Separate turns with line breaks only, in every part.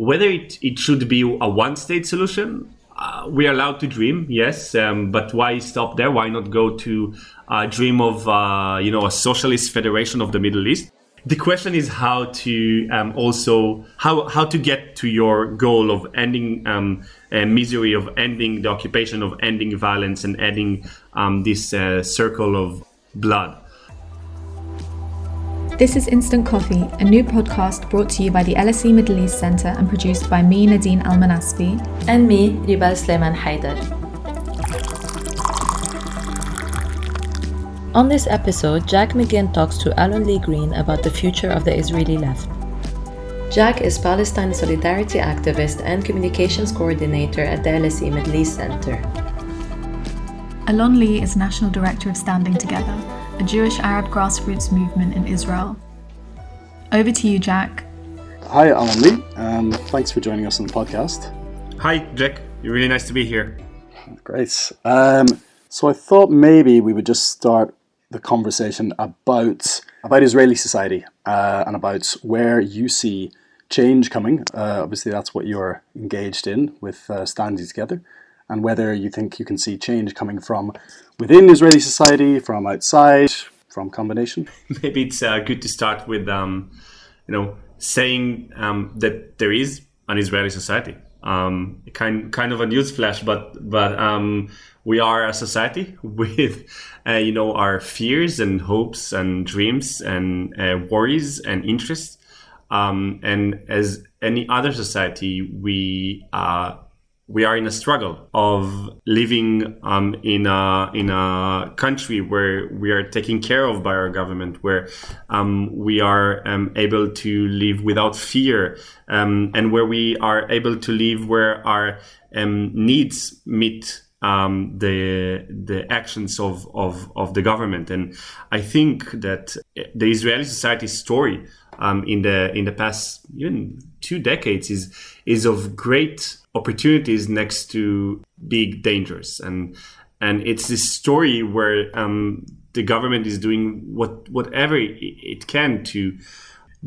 whether it, it should be a one state solution, uh, we are allowed to dream, yes, um, but why stop there? Why not go to a dream of uh, you know a socialist federation of the Middle East? The question is how to um, also how how to get to your goal of ending um, uh, misery, of ending the occupation, of ending violence, and ending um, this uh, circle of blood.
This is Instant Coffee, a new podcast brought to you by the LSE Middle East Centre and produced by me, Nadine Almanasfi.
And me, Ribal Sleiman Haider. On this episode, Jack McGinn talks to Alon Lee Green about the future of the Israeli left. Jack is Palestine Solidarity activist and communications coordinator at the LSE Middle East Centre.
Alon Lee is National Director of Standing Together, a Jewish Arab grassroots movement in Israel. Over to you, Jack.
Hi, Alon Lee. Um, thanks for joining us on the podcast.
Hi, Jack. You're really nice to be here.
Great. Um, so I thought maybe we would just start the conversation about about Israeli society uh, and about where you see change coming. Uh, obviously, that's what you're engaged in with uh, Standing Together, and whether you think you can see change coming from within Israeli society, from outside, from combination?
Maybe it's uh, good to start with, um, you know, saying um, that there is an Israeli society. Um, kind kind of a newsflash, but but um, we are a society with uh, you know our fears and hopes and dreams and uh, worries and interests. Um, and as any other society, we uh, we are in a struggle of living um, in a in a country where we are taken care of by our government, where um, we are um, able to live without fear, um, and where we are able to live where our um, needs meet um, the the actions of, of of the government. And I think that the Israeli society's story um, in the in the past even two decades is is of great opportunities next to big dangers. And and it's this story where um, the government is doing what whatever it can to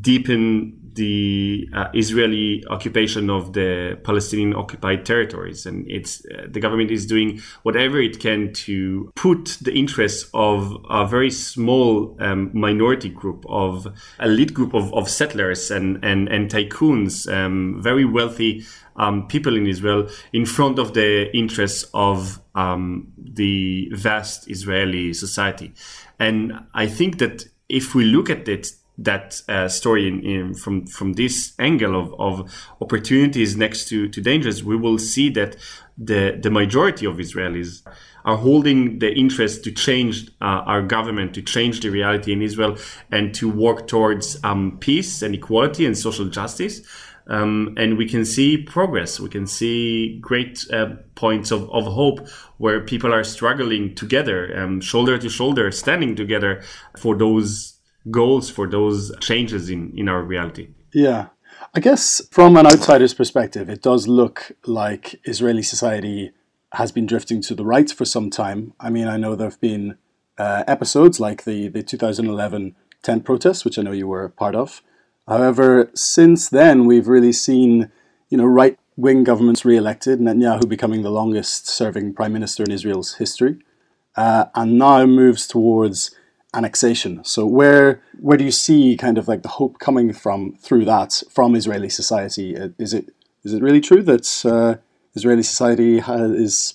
deepen the uh, Israeli occupation of the Palestinian occupied territories, and it's uh, the government is doing whatever it can to put the interests of a very small um, minority group of elite group of, of settlers and and and tycoons, um, very wealthy um, people in Israel, in front of the interests of um, the vast Israeli society, and I think that if we look at it that uh, story in, in, from from this angle of, of opportunities next to, to dangers, we will see that the the majority of Israelis are holding the interest to change uh, our government, to change the reality in Israel, and to work towards um, peace and equality and social justice. Um, and we can see progress. We can see great uh, points of, of hope where people are struggling together, um, shoulder to shoulder, standing together for those goals for those changes in, in our reality.
Yeah. I guess from an outsider's perspective, it does look like Israeli society has been drifting to the right for some time. I mean, I know there have been uh, episodes like the, the 2011 tent protests, which I know you were part of. However, since then, we've really seen, you know, right wing governments re-elected, Netanyahu becoming the longest serving prime minister in Israel's history, uh, and now moves towards annexation. So where where do you see kind of like the hope coming from through that from Israeli society? Uh, is it is it really true that uh, Israeli society has, is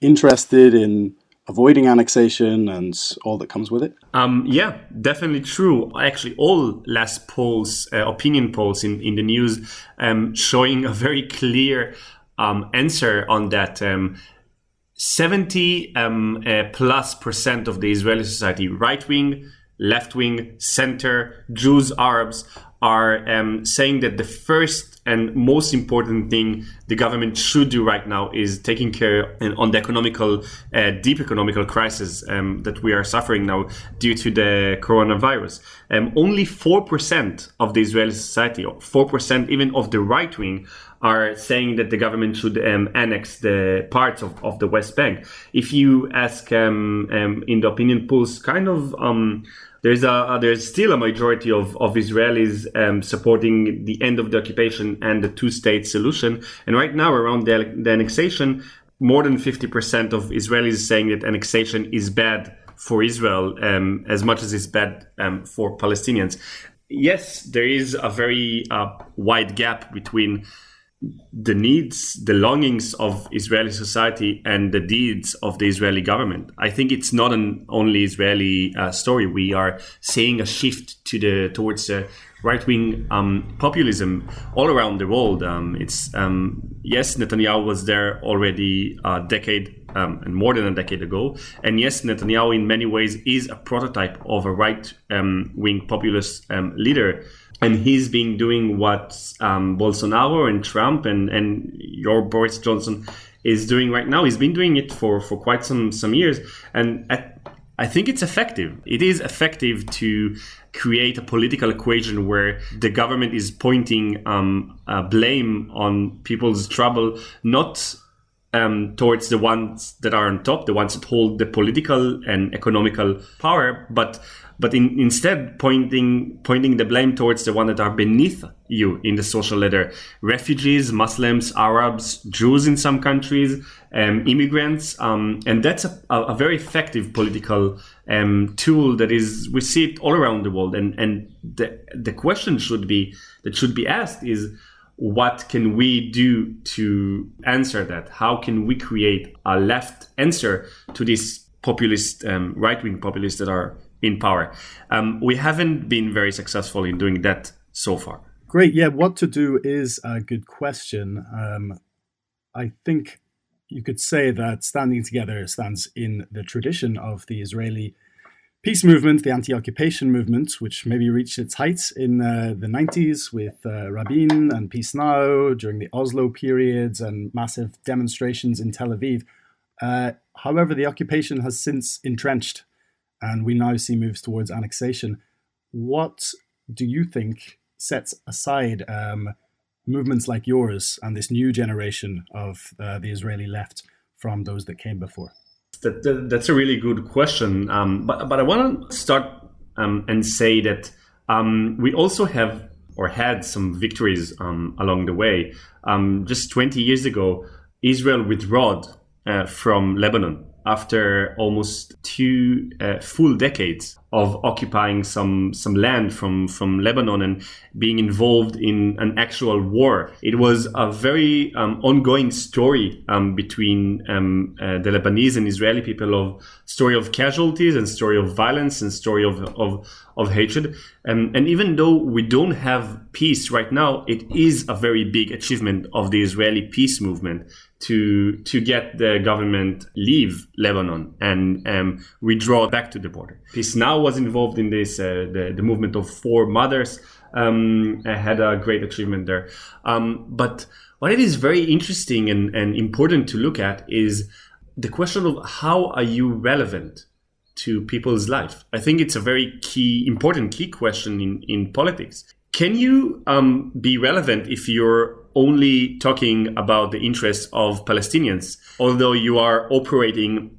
interested in avoiding annexation and all that comes with it?
Um, yeah, definitely true. Actually, all last polls, uh, opinion polls in, in the news, um, showing a very clear um, answer on that. Um, 70 um, uh, plus percent of the Israeli society, right wing, left wing, center, Jews, Arabs, are um, saying that the first and most important thing the government should do right now is taking care on the economical, uh, deep economical crisis um, that we are suffering now due to the coronavirus. Um, only 4% of the Israeli society, 4% even of the right wing, are saying that the government should um, annex the parts of, of the West Bank. If you ask um, um, in the opinion polls, kind of um, there's a there's still a majority of of Israelis um, supporting the end of the occupation and the two state solution. And right now, around the, the annexation, more than fifty percent of Israelis saying that annexation is bad for Israel um, as much as it's bad um, for Palestinians. Yes, there is a very uh, wide gap between the needs, the longings of Israeli society and the deeds of the Israeli government. I think it's not an only Israeli uh, story. We are seeing a shift to the towards the right wing um, populism all around the world. Um, it's um, yes, Netanyahu was there already a decade um, and more than a decade ago, and yes, Netanyahu in many ways is a prototype of a right um, wing populist um, leader and he's been doing what um, Bolsonaro and Trump and and your Boris Johnson is doing right now. He's been doing it for for quite some some years, and at, I think it's effective. It is effective to create a political equation where the government is pointing um, uh, blame on people's trouble, not um, towards the ones that are on top, the ones that hold the political and economical power, but but in, instead pointing pointing the blame towards the one that are beneath you in the social ladder: refugees, Muslims, Arabs, Jews in some countries, um, immigrants, um, and that's a, a, very effective political um, tool that is we see it all around the world. And and the the question should be that should be asked is what can we do to answer that? How can we create a left answer to these populist, um, right wing populists that are in power. Um, we haven't been very successful in doing that so far.
Great. Yeah, what to do is a good question. Um, I think you could say that standing together stands in the tradition of the Israeli peace movement, the anti occupation movement, which maybe reached its heights in uh, the 90s with uh, Rabin and Peace Now during the Oslo periods and massive demonstrations in Tel Aviv. Uh, however, the occupation has since entrenched and we now see moves towards annexation. What do you think sets aside um, movements like yours and this new generation of uh, the Israeli left from those that came before?
That, that, that's a really good question. Um, but, but I want to start um, and say that um, we also have or had some victories um, along the way. Um, just 20 years ago, Israel withdrew uh, from Lebanon after almost two uh, full decades of occupying some some land from from Lebanon and being involved in an actual war. It was a very um, ongoing story um, between um, uh, the Lebanese and Israeli people of story of casualties and story of violence and story of of, of hatred. and even though we don't have peace right now, it is a very big achievement of the Israeli peace movement to to get the government leave Lebanon and um, withdraw back to the border. Peace Now was involved in this. Uh, the, the movement of four mothers um, had a great achievement there. Um, but what it is very interesting and, and important to look at is the question of how are you relevant to people's life. I think it's a very key, important key question in, in politics. Can you um, be relevant if you're only talking about the interests of Palestinians, although you are operating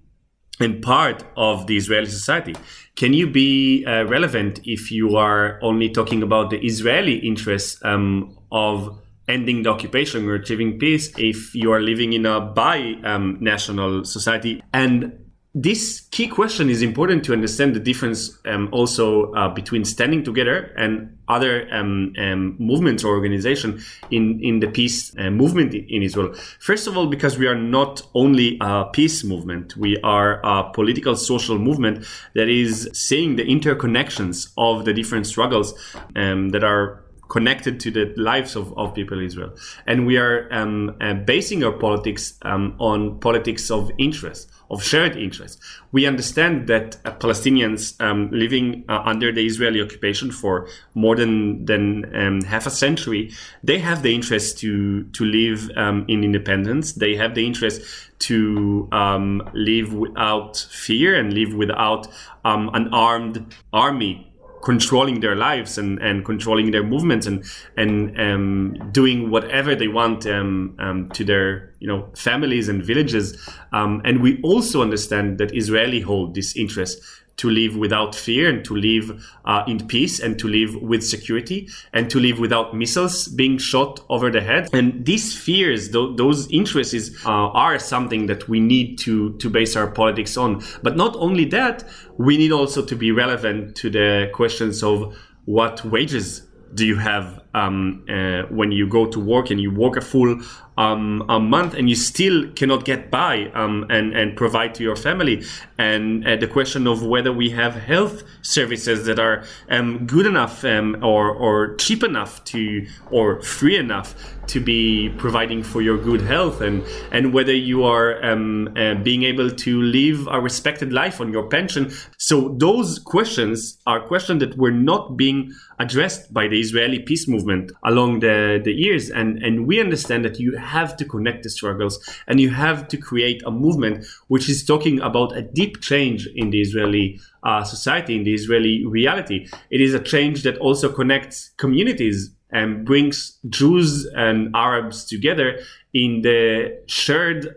in part of the Israeli society? Can you be uh, relevant if you are only talking about the Israeli interests um, of ending the occupation or achieving peace if you are living in a bi um, national society? And this key question is important to understand the difference um, also uh, between standing together and other um, um, movements or organizations in, in the peace uh, movement in Israel. First of all, because we are not only a peace movement, we are a political social movement that is seeing the interconnections of the different struggles um, that are connected to the lives of, of people in Israel. And we are um, uh, basing our politics um, on politics of interest of shared interest. We understand that uh, Palestinians um, living uh, under the Israeli occupation for more than than um, half a century, they have the interest to to live um, in independence. They have the interest to um, live without fear and live without um, an armed army controlling their lives and, and controlling their movements and and um, doing whatever they want um, um, to their you know families and villages. Um, and we also understand that Israeli hold this interest to live without fear and to live uh, in peace and to live with security and to live without missiles being shot over the head. And these fears, th- those interests, uh, are something that we need to to base our politics on. But not only that, we need also to be relevant to the questions of what wages do you have um, uh, when you go to work and you work a full um, a month and you still cannot get by um, and and provide to your family. And uh, the question of whether we have health services that are um, good enough um, or or cheap enough to or free enough to be providing for your good health and and whether you are um, uh, being able to live a respected life on your pension. So those questions are questions that were not being addressed by the Israeli peace movement movement along the, the years. And, and we understand that you have to connect the struggles and you have to create a movement which is talking about a deep change in the Israeli uh, society, in the Israeli reality. It is a change that also connects communities and brings Jews and Arabs together in the shared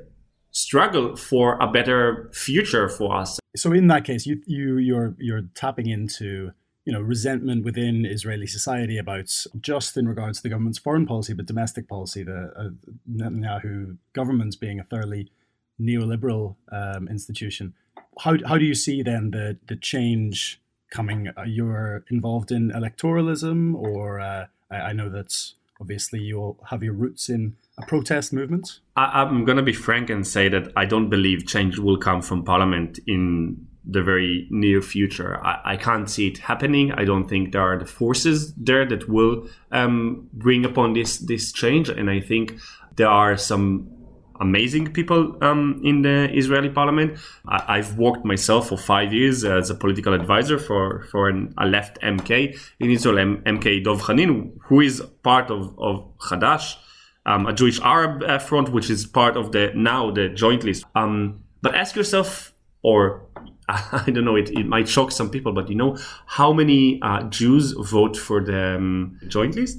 struggle for a better future for us.
So in that case, you you you're you're tapping into you know, resentment within Israeli society about just in regards to the government's foreign policy, but domestic policy. The uh, Netanyahu government being a thoroughly neoliberal um, institution. How how do you see then the the change coming? Uh, you're involved in electoralism, or uh, I, I know that obviously you'll have your roots in a protest movement.
I, I'm going to be frank and say that I don't believe change will come from parliament in the very near future. I, I, can't see it happening. I don't think there are the forces there that will um, bring upon this this change. And I think there are some amazing people um, in the Israeli parliament. I, have worked myself for five years as a political advisor for for an, a left MK in Israel, M- MK Dov Hanin, who is part of of Hadash. Um, a Jewish Arab uh, front, which is part of the now the joint list. Um, but ask yourself, or I don't know, it, it might shock some people, but you know how many uh, Jews vote for the um, joint list?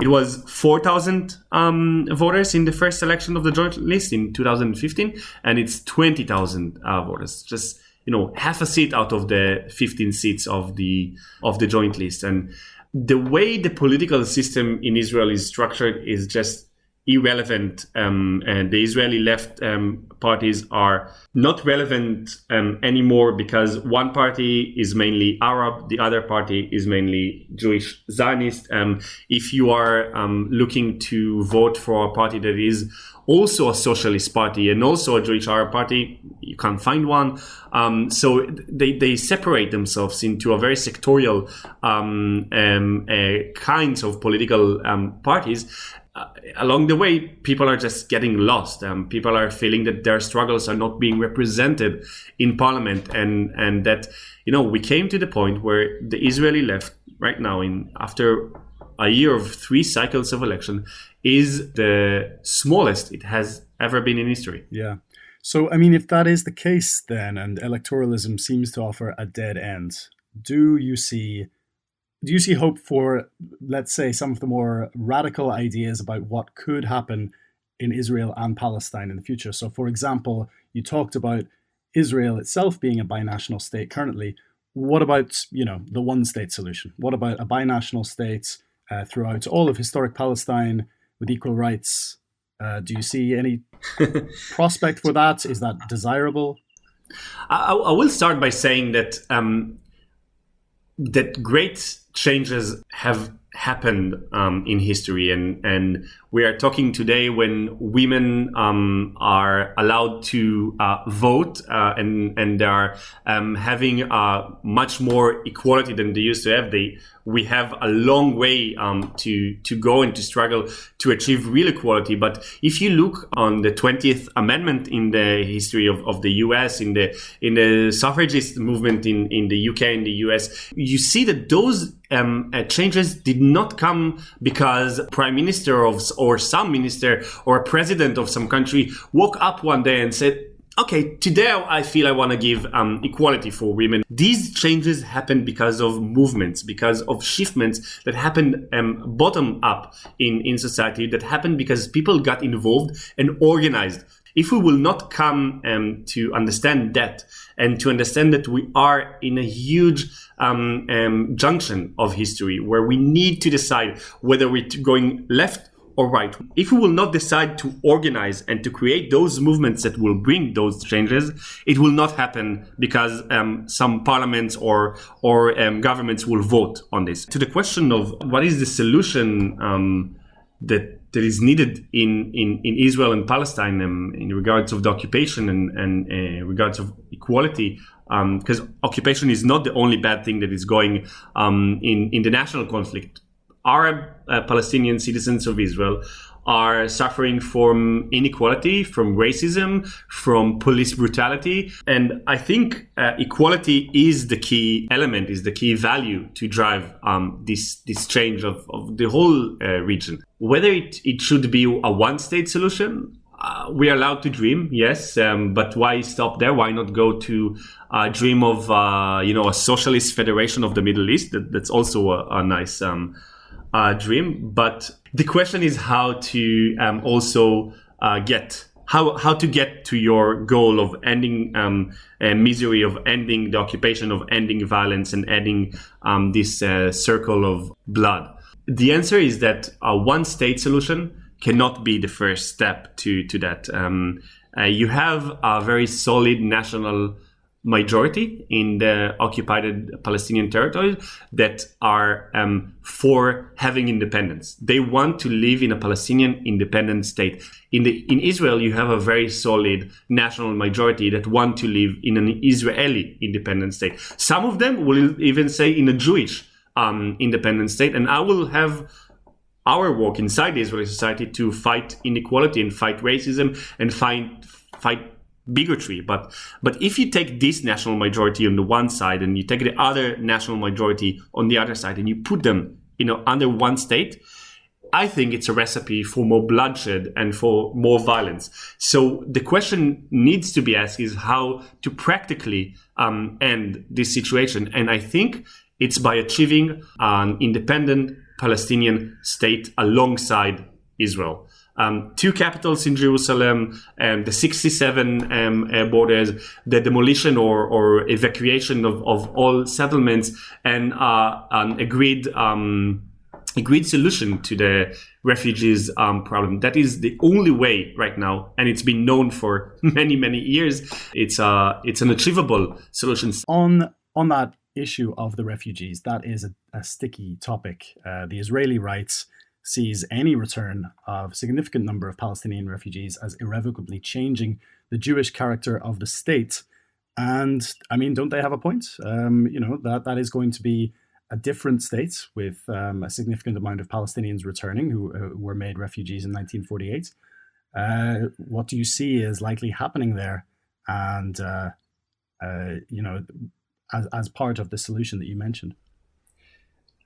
It was 4,000 um, voters in the first election of the joint list in 2015, and it's 20,000 uh, voters. Just you know, half a seat out of the 15 seats of the of the joint list. And the way the political system in Israel is structured is just irrelevant um, and the Israeli left um, parties are not relevant um, anymore because one party is mainly Arab, the other party is mainly Jewish Zionist. Um, if you are um, looking to vote for a party that is also a socialist party and also a Jewish Arab party, you can't find one. Um, so they, they separate themselves into a very sectorial um, um, uh, kinds of political um, parties uh, along the way, people are just getting lost. Um, people are feeling that their struggles are not being represented in parliament, and and that you know we came to the point where the Israeli left right now, in after a year of three cycles of election, is the smallest it has ever been in history.
Yeah. So I mean, if that is the case, then and electoralism seems to offer a dead end, do you see? Do you see hope for, let's say, some of the more radical ideas about what could happen in Israel and Palestine in the future? So, for example, you talked about Israel itself being a binational state currently. What about, you know, the one-state solution? What about a binational state uh, throughout all of historic Palestine with equal rights? Uh, do you see any prospect for that? Is that desirable?
I, I will start by saying that um, that great changes have happened um, in history. And and we are talking today when women um, are allowed to uh, vote uh, and and they are um, having uh, much more equality than they used to have. They we have a long way um, to to go and to struggle to achieve real equality. But if you look on the 20th Amendment in the history of, of the US, in the in the suffragist movement in, in the UK and the US, you see that those um, uh, changes did not come because prime minister of or some minister or president of some country woke up one day and said okay, today I feel I want to give um, equality for women. These changes happen because of movements, because of shiftments that happen um, bottom up in, in society, that happen because people got involved and organized. If we will not come um, to understand that and to understand that we are in a huge um, um, junction of history where we need to decide whether we're going left or right. If we will not decide to organize and to create those movements that will bring those changes, it will not happen because um, some parliaments or or um, governments will vote on this. To the question of what is the solution um, that that is needed in, in, in Israel and Palestine um, in regards of the occupation and, and uh, regards of equality, because um, occupation is not the only bad thing that is going um, in, in the national conflict. Arab uh, Palestinian citizens of Israel are suffering from inequality, from racism, from police brutality. And I think uh, equality is the key element, is the key value to drive um, this, this change of, of the whole uh, region. Whether it, it should be a one state solution, uh, we are allowed to dream, yes, um, but why stop there? Why not go to a dream of, uh, you know, a socialist federation of the Middle East? That, that's also a, a nice um, uh, dream. But the question is how to um, also uh, get how how to get to your goal of ending um, uh, misery, of ending the occupation, of ending violence, and ending um, this uh, circle of blood. The answer is that a one-state solution cannot be the first step to to that. Um, uh, you have a very solid national majority in the occupied Palestinian territories that are um, for having independence. They want to live in a Palestinian independent state. In the in Israel, you have a very solid national majority that want to live in an Israeli independent state. Some of them will even say in a Jewish um, independent state, and I will have our work inside the Israeli society to fight inequality and fight racism and fight fight bigotry. But but if you take this national majority on the one side and you take the other national majority on the other side and you put them you know under one state, I think it's a recipe for more bloodshed and for more violence. So the question needs to be asked is how to practically um, end this situation. And I think it's by achieving an independent Palestinian state alongside Israel um, two capitals in Jerusalem, um, the 67 um, uh, borders, the demolition or, or evacuation of, of all settlements, and uh, an agreed um, agreed solution to the refugees um, problem. That is the only way right now, and it's been known for many many years. It's uh it's an achievable solution.
On on that issue of the refugees, that is a, a sticky topic. Uh, the Israeli rights sees any return of a significant number of Palestinian refugees as irrevocably changing the Jewish character of the state. And I mean, don't they have a point? Um, you know, that, that is going to be a different state with um, a significant amount of Palestinians returning who, uh, were made refugees in 1948. Uh, what do you see is likely happening there? And, uh, uh you know, as, as part of the solution that you mentioned?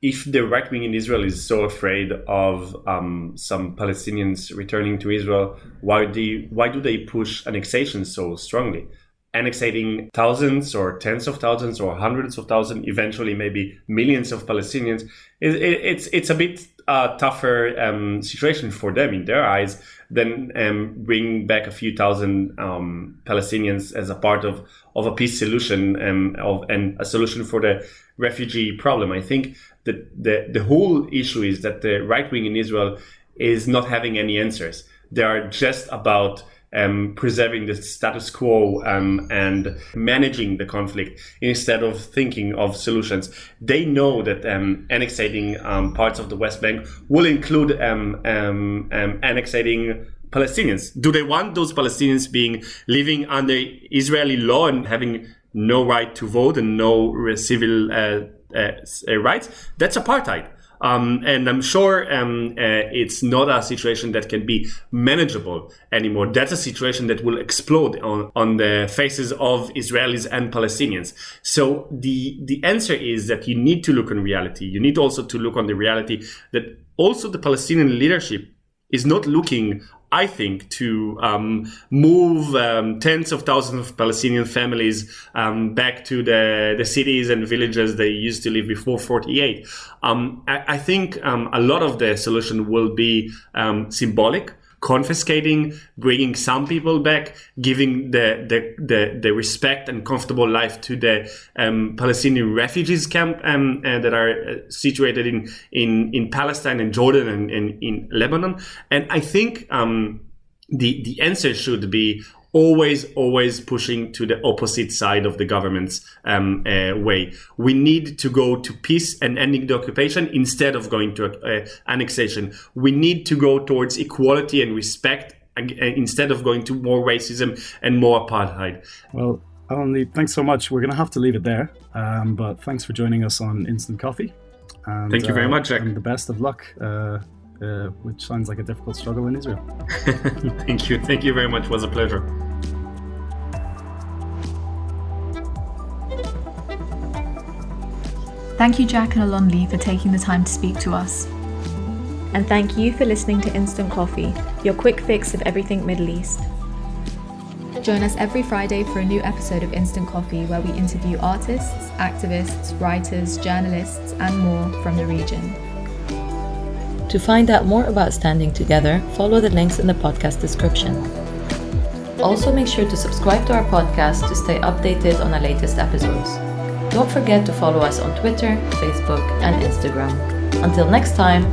If the right wing in Israel is so afraid of um, some Palestinians returning to Israel, why do why do they push annexation so strongly? Annexating thousands or tens of thousands or hundreds of thousands, eventually maybe millions of Palestinians, it, it, it's it's a bit uh, tougher um, situation for them in their eyes than um, bring back a few thousand um, Palestinians as a part of, of a peace solution um, of, and a solution for the refugee problem. I think that the, the whole issue is that the right wing in Israel is not having any answers. They are just about um, preserving the status quo um, and managing the conflict instead of thinking of solutions. They know that um, annexating um, parts of the West Bank will include um, um, annexating Palestinians. Do they want those Palestinians being living under Israeli law and having no right to vote and no civil uh, uh, uh, rights, that's apartheid. Um, and I'm sure um, uh, it's not a situation that can be manageable anymore. That's a situation that will explode on, on the faces of Israelis and Palestinians. So the the answer is that you need to look on reality. You need also to look on the reality that also the Palestinian leadership is not looking I think, to um, move um, tens of thousands of Palestinian families um, back to the, the cities and villages they used to live before 48. Um, I, I, think um, a lot of the solution will be um, symbolic confiscating, bringing some people back, giving the the the, the respect and comfortable life to the um, Palestinian refugees camp um, uh, that are uh, situated in in in Palestine and Jordan and, and in Lebanon. And I think. Um, the, the answer should be always, always pushing to the opposite side of the government's um, uh, way. We need to go to peace and ending the occupation instead of going to uh, annexation. We need to go towards equality and respect uh, instead of going to more racism and more apartheid.
Well, Alon Lee, thanks so much. We're going to have to leave it there. Um, but thanks for joining us on Instant Coffee.
And, Thank you very uh, much, Jack.
And the best of luck uh, which sounds like a difficult struggle in Israel.
Thank you. Thank you very much. It was a pleasure.
Thank you, Jack and Alon Lee, for taking the time to speak to us.
And thank you for listening to Instant Coffee, your quick fix of everything Middle East. Join us every Friday for a new episode of Instant Coffee where we interview artists, activists, writers, journalists, and more from the region. To find out more about Standing Together, follow the links in the podcast description. Also, make sure to subscribe to our podcast to stay updated on our latest episodes. Don't forget to follow us on Twitter, Facebook, and Instagram. Until next time,